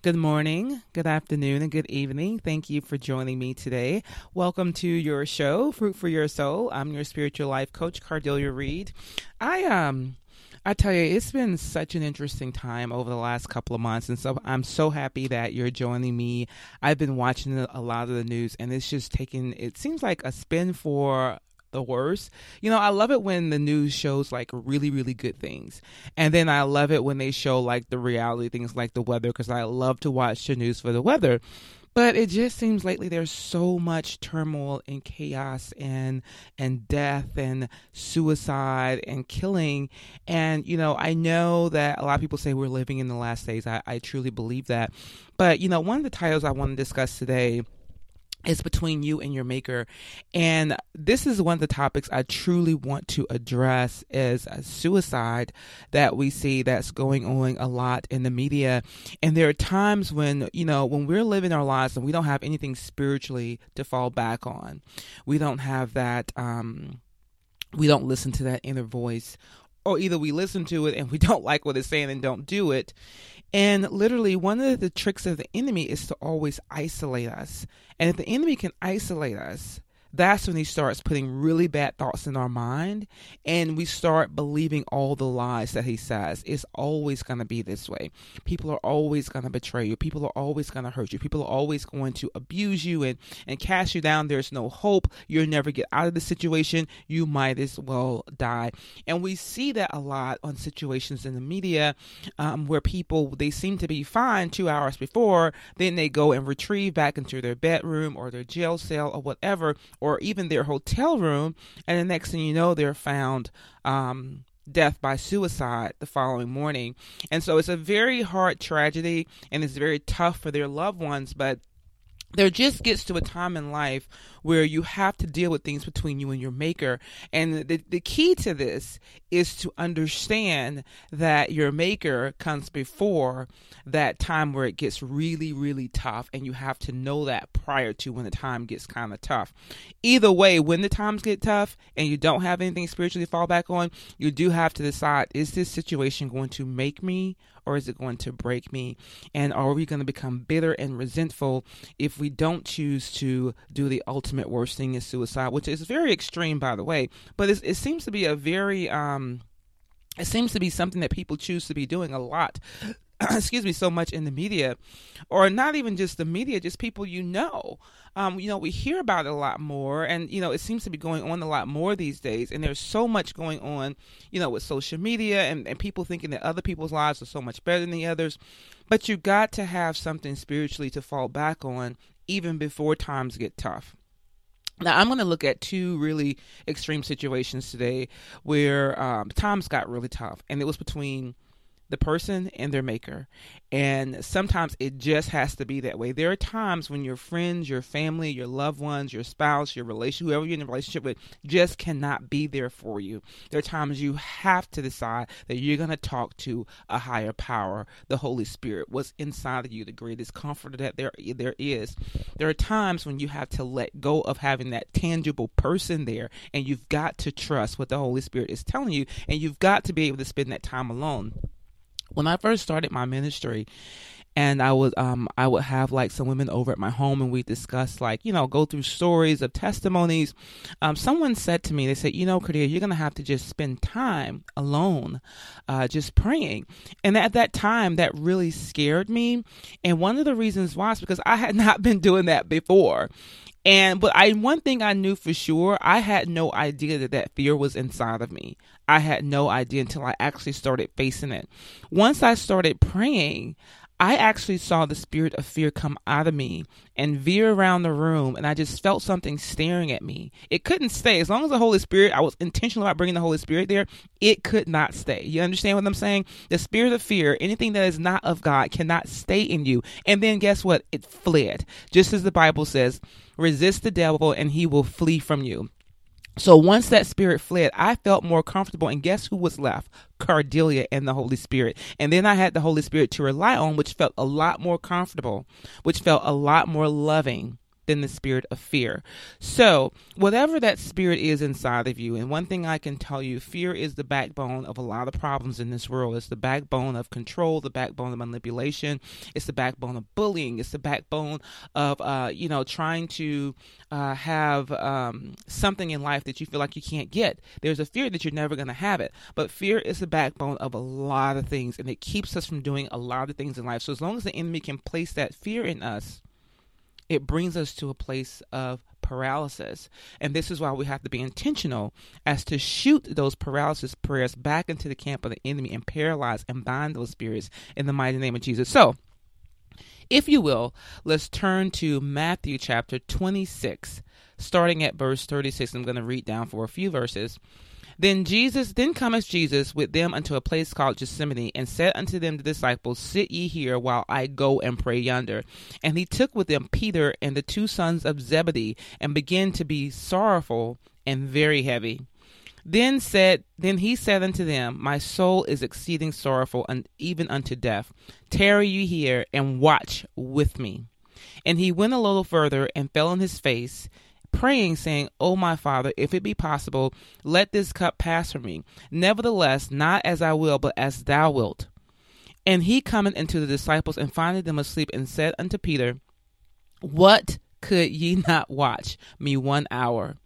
Good morning, good afternoon, and good evening. Thank you for joining me today. Welcome to your show, Fruit for Your Soul. I'm your spiritual life coach, Cardelia Reed. I um I tell you, it's been such an interesting time over the last couple of months, and so I'm so happy that you're joining me. I've been watching a lot of the news, and it's just taking. It seems like a spin for the worst. You know, I love it when the news shows like really, really good things. And then I love it when they show like the reality things like the weather because I love to watch the news for the weather. But it just seems lately there's so much turmoil and chaos and and death and suicide and killing. And, you know, I know that a lot of people say we're living in the last days. I, I truly believe that. But, you know, one of the titles I want to discuss today is between you and your maker. And this is one of the topics i truly want to address is suicide that we see that's going on a lot in the media. And there are times when you know when we're living our lives and we don't have anything spiritually to fall back on. We don't have that um we don't listen to that inner voice or either we listen to it and we don't like what it's saying and don't do it and literally, one of the tricks of the enemy is to always isolate us. And if the enemy can isolate us, that's when he starts putting really bad thoughts in our mind and we start believing all the lies that he says. It's always going to be this way. People are always going to betray you. People are always going to hurt you. People are always going to abuse you and, and cast you down. There's no hope. You'll never get out of the situation. You might as well die. And we see that a lot on situations in the media um, where people, they seem to be fine two hours before, then they go and retrieve back into their bedroom or their jail cell or whatever or even their hotel room, and the next thing you know, they're found um, death by suicide the following morning. And so it's a very hard tragedy, and it's very tough for their loved ones, but there just gets to a time in life where you have to deal with things between you and your maker. And the, the key to this is to understand that your maker comes before that time where it gets really, really tough. And you have to know that prior to when the time gets kind of tough. Either way, when the times get tough and you don't have anything spiritually to fall back on, you do have to decide is this situation going to make me or is it going to break me? And are we going to become bitter and resentful if we don't choose to do the ultimate worst thing is suicide, which is very extreme, by the way, but it seems to be a very, um, it seems to be something that people choose to be doing a lot excuse me, so much in the media, or not even just the media, just people you know. Um, you know, we hear about it a lot more, and you know, it seems to be going on a lot more these days. And there's so much going on, you know, with social media and, and people thinking that other people's lives are so much better than the others. But you got to have something spiritually to fall back on, even before times get tough. Now, I'm going to look at two really extreme situations today where um, times got really tough, and it was between the person and their maker. And sometimes it just has to be that way. There are times when your friends, your family, your loved ones, your spouse, your relation, whoever you're in a relationship with, just cannot be there for you. There are times you have to decide that you're going to talk to a higher power, the Holy Spirit, what's inside of you, the greatest comforter that there there is. There are times when you have to let go of having that tangible person there, and you've got to trust what the Holy Spirit is telling you, and you've got to be able to spend that time alone when I first started my ministry, and I would um I would have like some women over at my home and we discuss like you know go through stories of testimonies. Um, someone said to me they said you know Cardelia you're gonna have to just spend time alone, uh, just praying. And at that time that really scared me. And one of the reasons why is because I had not been doing that before. And but I one thing I knew for sure, I had no idea that that fear was inside of me. I had no idea until I actually started facing it. Once I started praying, I actually saw the spirit of fear come out of me and veer around the room, and I just felt something staring at me. It couldn't stay. As long as the Holy Spirit, I was intentional about bringing the Holy Spirit there, it could not stay. You understand what I'm saying? The spirit of fear, anything that is not of God, cannot stay in you. And then guess what? It fled. Just as the Bible says, resist the devil and he will flee from you. So once that spirit fled, I felt more comfortable. And guess who was left? Cardelia and the Holy Spirit. And then I had the Holy Spirit to rely on, which felt a lot more comfortable, which felt a lot more loving than the spirit of fear. So, whatever that spirit is inside of you, and one thing I can tell you, fear is the backbone of a lot of problems in this world. It's the backbone of control, the backbone of manipulation, it's the backbone of bullying, it's the backbone of, uh, you know, trying to uh, have um, something in life that you feel like you can't get. There's a fear that you're never going to have it. But fear is the backbone of a lot of things, and it keeps us from doing a lot of things in life. So, as long as the enemy can place that fear in us, it brings us to a place of paralysis. And this is why we have to be intentional as to shoot those paralysis prayers back into the camp of the enemy and paralyze and bind those spirits in the mighty name of Jesus. So, if you will, let's turn to Matthew chapter 26, starting at verse 36. I'm going to read down for a few verses. Then Jesus, then cometh Jesus with them unto a place called Gethsemane, and said unto them the disciples, Sit ye here while I go and pray yonder. And he took with him Peter and the two sons of Zebedee, and began to be sorrowful and very heavy. Then said, then he said unto them, My soul is exceeding sorrowful, and even unto death. Tarry ye here and watch with me. And he went a little further and fell on his face praying, saying, O my Father, if it be possible, let this cup pass from me. Nevertheless, not as I will, but as thou wilt. And he cometh into the disciples and finding them asleep, and said unto Peter, What could ye not watch me one hour?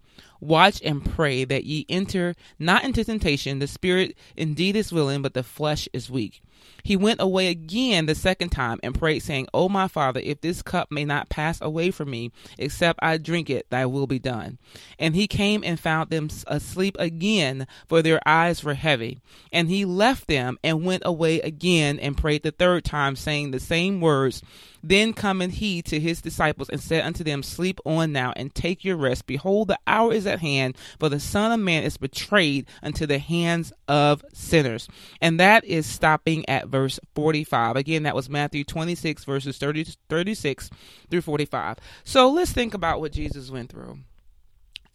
Watch and pray that ye enter not into temptation. The spirit indeed is willing, but the flesh is weak. He went away again the second time and prayed, saying, O my Father, if this cup may not pass away from me, except I drink it, thy will be done. And he came and found them asleep again, for their eyes were heavy. And he left them and went away again and prayed the third time, saying the same words. Then cometh he to his disciples and said unto them, Sleep on now and take your rest. Behold, the hour is at hand, for the Son of Man is betrayed unto the hands of sinners. And that is stopping at verse 45. Again, that was Matthew 26, verses 30, 36 through 45. So let's think about what Jesus went through.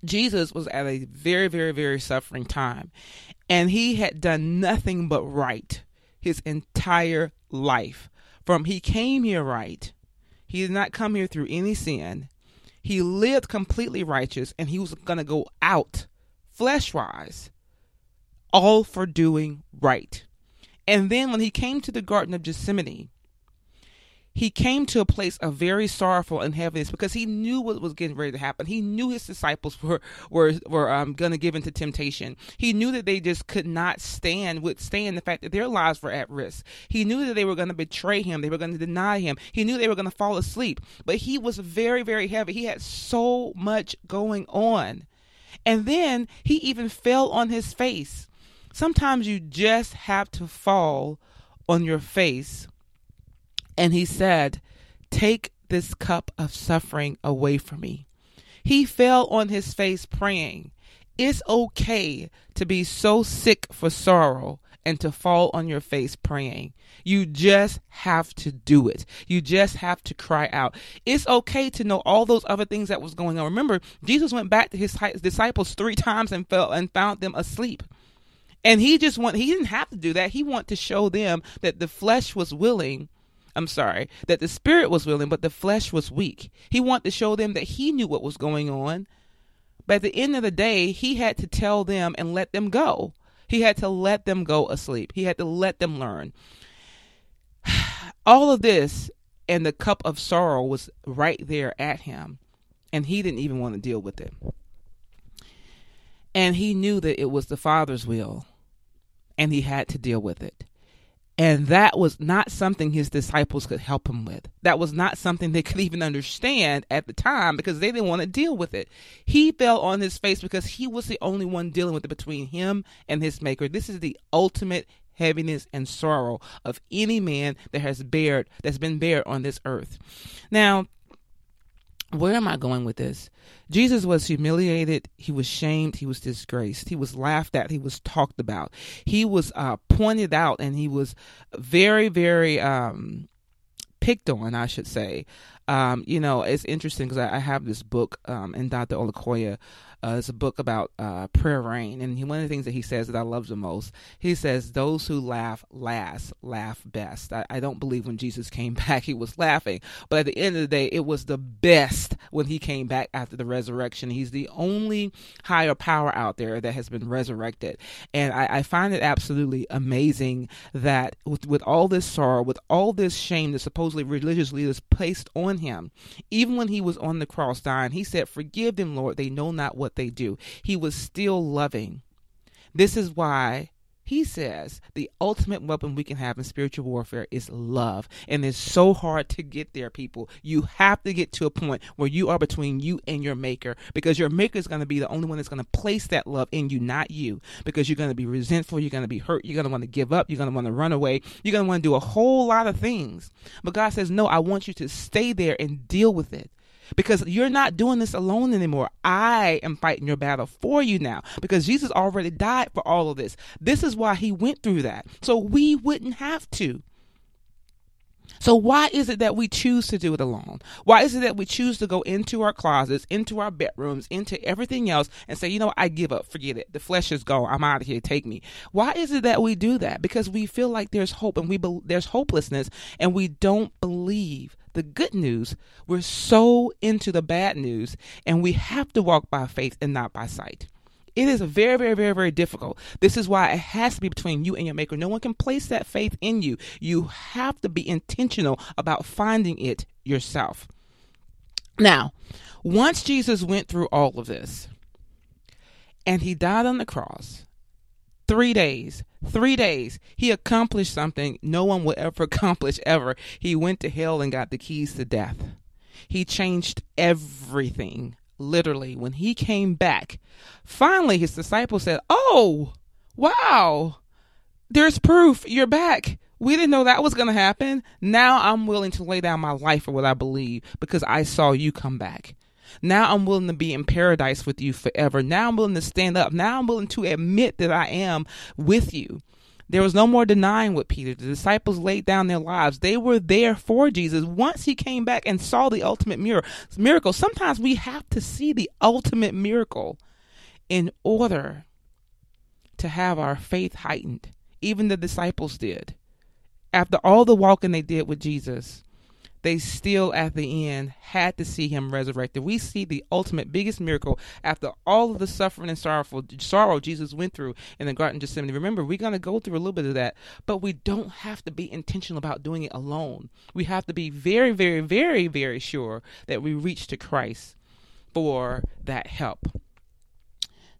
Jesus was at a very, very, very suffering time, and he had done nothing but right his entire life. From he came here right, he did not come here through any sin. He lived completely righteous, and he was going to go out flesh wise, all for doing right. And then when he came to the Garden of Gethsemane, he came to a place of very sorrowful and heaviness because he knew what was getting ready to happen. He knew his disciples were were were um, going to give into temptation. He knew that they just could not stand withstand the fact that their lives were at risk. He knew that they were going to betray him. They were going to deny him. He knew they were going to fall asleep. But he was very very heavy. He had so much going on, and then he even fell on his face. Sometimes you just have to fall on your face and he said, Take this cup of suffering away from me. He fell on his face praying. It's okay to be so sick for sorrow and to fall on your face praying. You just have to do it. You just have to cry out. It's okay to know all those other things that was going on. Remember, Jesus went back to his disciples three times and fell and found them asleep. And he just want he didn't have to do that. He wanted to show them that the flesh was willing, I'm sorry, that the spirit was willing, but the flesh was weak. He wanted to show them that he knew what was going on. But at the end of the day, he had to tell them and let them go. He had to let them go asleep. He had to let them learn. All of this and the cup of sorrow was right there at him, and he didn't even want to deal with it. And he knew that it was the Father's will, and he had to deal with it. And that was not something his disciples could help him with. That was not something they could even understand at the time because they didn't want to deal with it. He fell on his face because he was the only one dealing with it between him and his maker. This is the ultimate heaviness and sorrow of any man that has bared that's been bared on this earth. Now, where am I going with this? Jesus was humiliated, he was shamed, he was disgraced, he was laughed at, he was talked about, he was uh, pointed out, and he was very, very um, picked on, I should say. Um, you know, it's interesting because I, I, have this book um, in Dr. Olukoya uh, it's a book about uh, prayer rain, and he, one of the things that he says that I love the most, he says, "Those who laugh last laugh best." I, I don't believe when Jesus came back he was laughing, but at the end of the day, it was the best when he came back after the resurrection. He's the only higher power out there that has been resurrected, and I, I find it absolutely amazing that with with all this sorrow, with all this shame that supposedly religious leaders placed on him, even when he was on the cross dying, he said, "Forgive them, Lord; they know not what." What they do. He was still loving. This is why he says the ultimate weapon we can have in spiritual warfare is love. And it's so hard to get there, people. You have to get to a point where you are between you and your maker because your maker is going to be the only one that's going to place that love in you, not you. Because you're going to be resentful, you're going to be hurt, you're going to want to give up, you're going to want to run away, you're going to want to do a whole lot of things. But God says, No, I want you to stay there and deal with it because you're not doing this alone anymore. I am fighting your battle for you now because Jesus already died for all of this. This is why he went through that. So we wouldn't have to. So, why is it that we choose to do it alone? Why is it that we choose to go into our closets, into our bedrooms, into everything else and say, you know, I give up, forget it. The flesh is gone. I'm out of here. Take me. Why is it that we do that? Because we feel like there's hope and we be- there's hopelessness and we don't believe the good news. We're so into the bad news, and we have to walk by faith and not by sight. It is very, very, very, very difficult. This is why it has to be between you and your maker. No one can place that faith in you. You have to be intentional about finding it yourself. Now, once Jesus went through all of this and he died on the cross, three days. Three days. He accomplished something no one will ever accomplish ever. He went to hell and got the keys to death. He changed everything, literally. When he came back, finally his disciples said, Oh, wow, there's proof. You're back. We didn't know that was going to happen. Now I'm willing to lay down my life for what I believe because I saw you come back. Now I'm willing to be in paradise with you forever. Now I'm willing to stand up. Now I'm willing to admit that I am with you. There was no more denying what Peter. The disciples laid down their lives. They were there for Jesus. Once he came back and saw the ultimate miracle, sometimes we have to see the ultimate miracle in order to have our faith heightened. Even the disciples did. After all the walking they did with Jesus, they still at the end had to see him resurrected. We see the ultimate biggest miracle after all of the suffering and sorrowful sorrow Jesus went through in the Garden of Gethsemane. Remember, we're going to go through a little bit of that, but we don't have to be intentional about doing it alone. We have to be very, very, very, very sure that we reach to Christ for that help.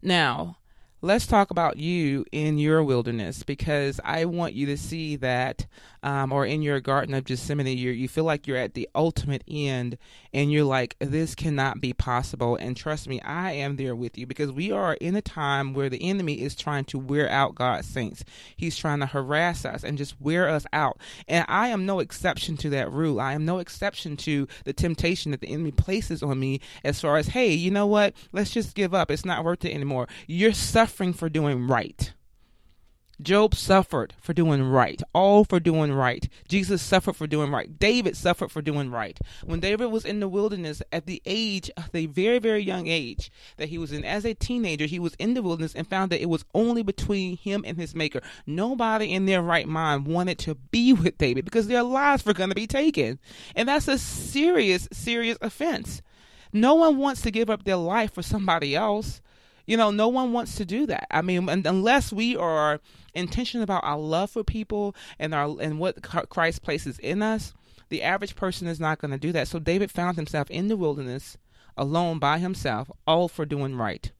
Now, let's talk about you in your wilderness because I want you to see that, um, or in your Garden of Gethsemane, you you feel like you're at the ultimate end, and you're like, this cannot be possible. And trust me, I am there with you because we are in a time where the enemy is trying to wear out God's saints. He's trying to harass us and just wear us out. And I am no exception to that rule. I am no exception to the temptation that the enemy places on me as far as, hey, you know what? Let's just give up. It's not worth it anymore. You're suffering suffering for doing right. Job suffered for doing right, all for doing right. Jesus suffered for doing right. David suffered for doing right. When David was in the wilderness at the age, the very, very young age that he was in, as a teenager, he was in the wilderness and found that it was only between him and his maker. Nobody in their right mind wanted to be with David because their lives were going to be taken. And that's a serious, serious offense. No one wants to give up their life for somebody else. You know, no one wants to do that. I mean, unless we are intentional about our love for people and our and what Christ places in us, the average person is not going to do that. So David found himself in the wilderness, alone by himself, all for doing right.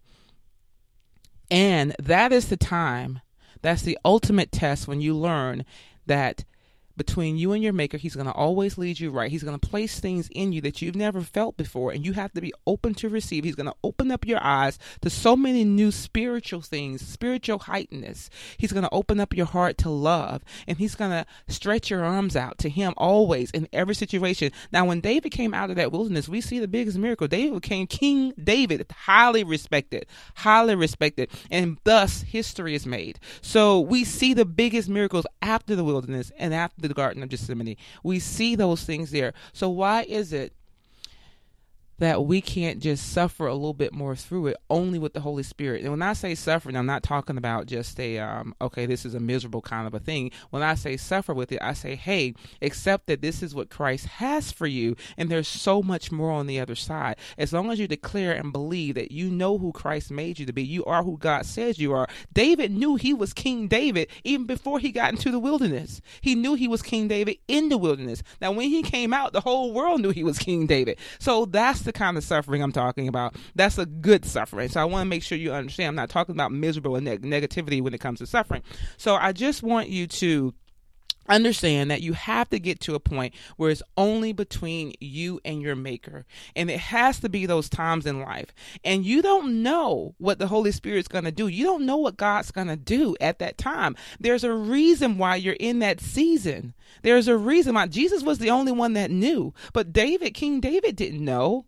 And that is the time, that's the ultimate test when you learn that between you and your maker. He's going to always lead you right. He's going to place things in you that you've never felt before, and you have to be open to receive. He's going to open up your eyes to so many new spiritual things, spiritual heightenedness. He's going to open up your heart to love, and he's going to stretch your arms out to him always in every situation. Now, when David came out of that wilderness, we see the biggest miracle. David became King David, highly respected, highly respected, and thus history is made. So we see the biggest miracles after the wilderness and after the Garden of Gethsemane. We see those things there. So why is it that we can't just suffer a little bit more through it only with the Holy Spirit. And when I say suffering, I'm not talking about just a, um, okay, this is a miserable kind of a thing. When I say suffer with it, I say, hey, accept that this is what Christ has for you. And there's so much more on the other side. As long as you declare and believe that you know who Christ made you to be, you are who God says you are. David knew he was King David even before he got into the wilderness. He knew he was King David in the wilderness. Now, when he came out, the whole world knew he was King David. So that's the kind of suffering I'm talking about. That's a good suffering. So I want to make sure you understand. I'm not talking about miserable and neg- negativity when it comes to suffering. So I just want you to understand that you have to get to a point where it's only between you and your maker and it has to be those times in life and you don't know what the holy spirit's going to do you don't know what god's going to do at that time there's a reason why you're in that season there's a reason why jesus was the only one that knew but david king david didn't know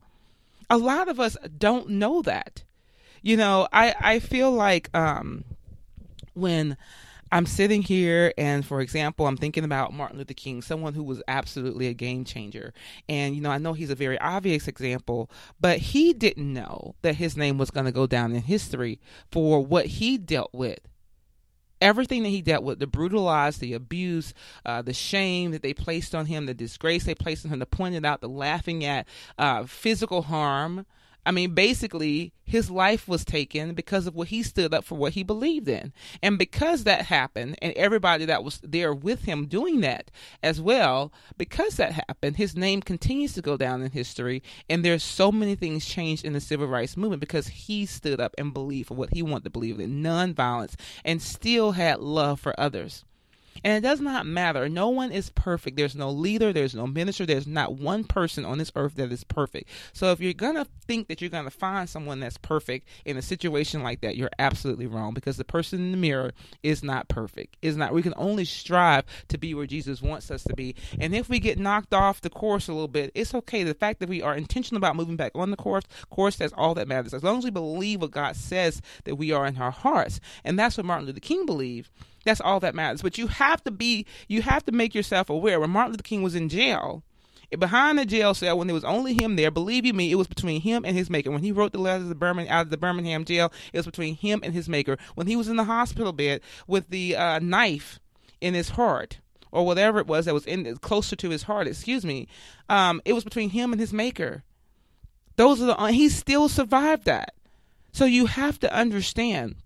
a lot of us don't know that. You know, I I feel like um when I'm sitting here, and for example, I'm thinking about Martin Luther King, someone who was absolutely a game changer. And, you know, I know he's a very obvious example, but he didn't know that his name was going to go down in history for what he dealt with everything that he dealt with the brutalized, the abuse, uh, the shame that they placed on him, the disgrace they placed on him, the pointing out, the laughing at, uh, physical harm. I mean, basically, his life was taken because of what he stood up for what he believed in. And because that happened, and everybody that was there with him doing that as well, because that happened, his name continues to go down in history. And there's so many things changed in the civil rights movement because he stood up and believed for what he wanted to believe in nonviolence and still had love for others. And it does not matter. No one is perfect. There's no leader, there's no minister, there's not one person on this earth that is perfect. So if you're going to think that you're going to find someone that's perfect in a situation like that, you're absolutely wrong because the person in the mirror is not perfect. Is not we can only strive to be where Jesus wants us to be. And if we get knocked off the course a little bit, it's okay. The fact that we are intentional about moving back on the course, course that's all that matters. As long as we believe what God says that we are in our hearts. And that's what Martin Luther King believed that's all that matters. But you have to be, you have to make yourself aware. When Martin Luther King was in jail, behind the jail cell, when there was only him there, believe you me, it was between him and his maker. When he wrote the letters of Birmingham, out of the Birmingham jail, it was between him and his maker. When he was in the hospital bed with the uh, knife in his heart, or whatever it was that was in closer to his heart, excuse me, um, it was between him and his maker. Those are the he still survived that. So you have to understand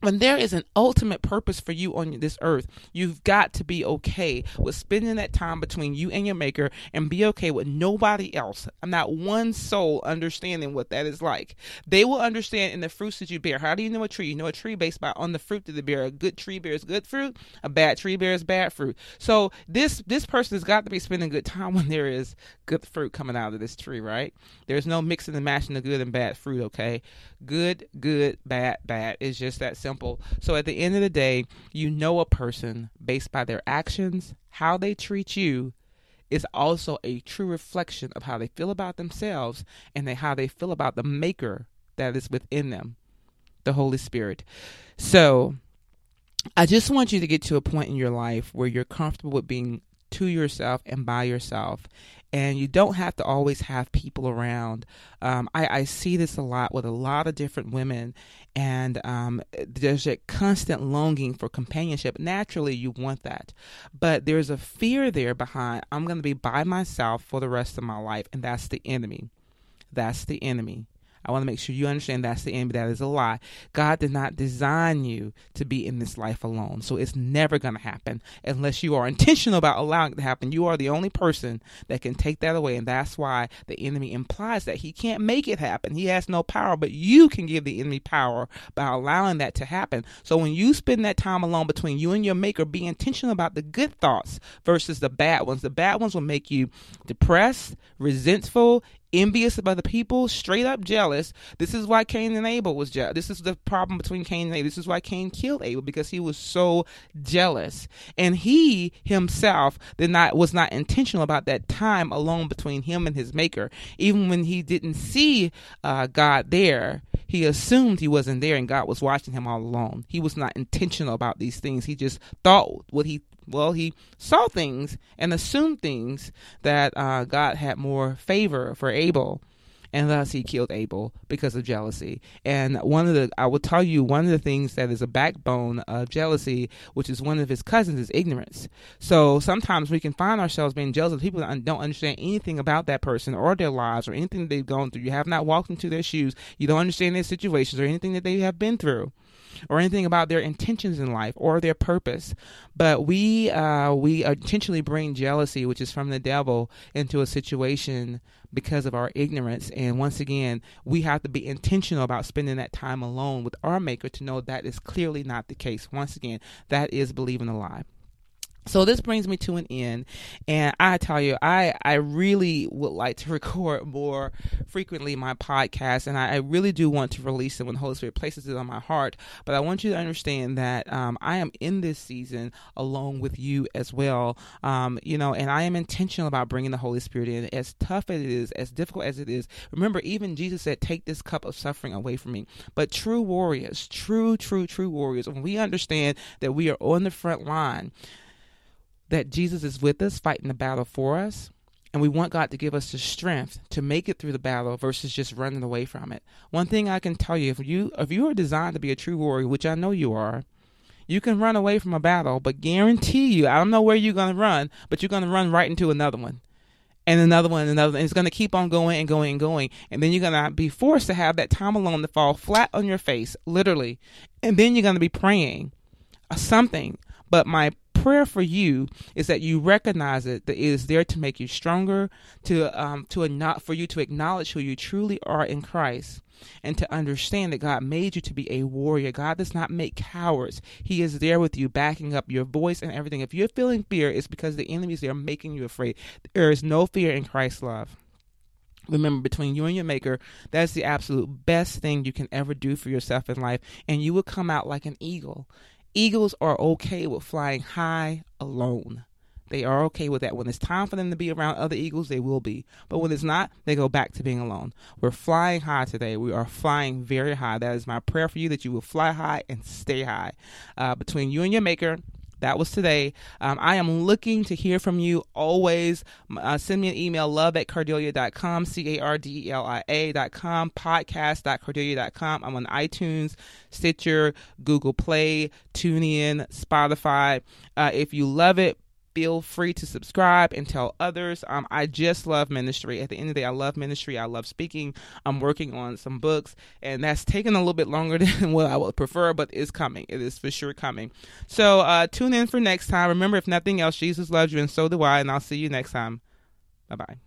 when there is an ultimate purpose for you on this earth, you've got to be okay with spending that time between you and your maker and be okay with nobody else, I'm not one soul understanding what that is like. They will understand in the fruits that you bear. How do you know a tree? You know a tree based by on the fruit that they bear. A good tree bears good fruit, a bad tree bears bad fruit. So this this person has got to be spending good time when there is good fruit coming out of this tree, right? There's no mixing and matching the good and bad fruit, okay? Good, good, bad, bad. It's just that simple. So at the end of the day, you know a person based by their actions, how they treat you, is also a true reflection of how they feel about themselves and how they feel about the maker that is within them, the Holy Spirit. So I just want you to get to a point in your life where you're comfortable with being to yourself and by yourself and you don't have to always have people around. Um, I, I, see this a lot with a lot of different women, and um, there's a constant longing for companionship. Naturally, you want that, but there's a fear there behind. I'm going to be by myself for the rest of my life, and that's the enemy. That's the enemy. I want to make sure you understand that's the enemy. That is a lie. God did not design you to be in this life alone. So it's never going to happen unless you are intentional about allowing it to happen. You are the only person that can take that away. And that's why the enemy implies that he can't make it happen. He has no power, but you can give the enemy power by allowing that to happen. So when you spend that time alone between you and your maker, be intentional about the good thoughts versus the bad ones. The bad ones will make you depressed, resentful, envious of other people, straight up jealous. This is why Cain and Abel was jealous. This is the problem between Cain and Abel. This is why Cain killed Abel because he was so jealous, and he himself did not was not intentional about that time alone between him and his Maker. Even when he didn't see uh, God there, he assumed he wasn't there, and God was watching him all alone. He was not intentional about these things. He just thought what he well, he saw things and assumed things that uh, God had more favor for Abel. and thus he killed Abel because of jealousy. And one of the, I will tell you, one of the things that is a backbone of jealousy, which is one of his cousins, is ignorance. So sometimes we can find ourselves being jealous of people that don't understand anything about that person or their lives or anything they've gone through. You have not walked into their shoes. You don't understand their situations or anything that they have been through or anything about their intentions in life or their purpose. But we uh, we intentionally bring jealousy, which is from the devil, into a situation because of our ignorance. And once again, we have to be intentional about spending that time alone with our Maker to know that is clearly not the case. Once again, that is believing a lie. So this brings me to an end, and I tell you, I I really would like to record more frequently my podcast, and I, I really do want to release it when the Holy Spirit places it on my heart. But I want you to understand that um, I am in this season along with you as well, um, you know, and I am intentional about bringing the Holy Spirit in. As tough as it is, as difficult as it is, remember, even Jesus said, "Take this cup of suffering away from me." But true warriors, true, true, true warriors, when we understand that we are on the front line that Jesus is with us, fighting the battle for us, and we want God to give us the strength to make it through the battle versus just running away from it. One thing I can tell you, if you if you are designed to be a true warrior, which I know you are, you can run away from a battle, but guarantee you, I don't know where you're going to run, but you're going to run right into another one. And another one, and another, and it's going to keep on going and going and going. And then you're going to be forced to have that time alone to fall flat on your face, literally. And then you're going to be praying uh, something. But my prayer for you is that you recognize it, that it is there to make you stronger, to um, to not for you to acknowledge who you truly are in Christ, and to understand that God made you to be a warrior. God does not make cowards. He is there with you, backing up your voice and everything. If you're feeling fear, it's because the enemy is there making you afraid. There is no fear in Christ's love. Remember, between you and your maker, that's the absolute best thing you can ever do for yourself in life, and you will come out like an eagle. Eagles are okay with flying high alone. They are okay with that. When it's time for them to be around other eagles, they will be. But when it's not, they go back to being alone. We're flying high today. We are flying very high. That is my prayer for you that you will fly high and stay high. Uh, between you and your maker, that was today. Um, I am looking to hear from you always. Uh, send me an email, love at cardelia.com, C A R D E L I A.com, podcast.cardelia.com. I'm on iTunes, Stitcher, Google Play, TuneIn, Spotify. Uh, if you love it, feel free to subscribe and tell others. Um, I just love ministry. At the end of the day, I love ministry. I love speaking. I'm working on some books, and that's taken a little bit longer than what I would prefer, but it's coming. It is for sure coming. So uh, tune in for next time. Remember, if nothing else, Jesus loves you, and so do I. And I'll see you next time. Bye bye.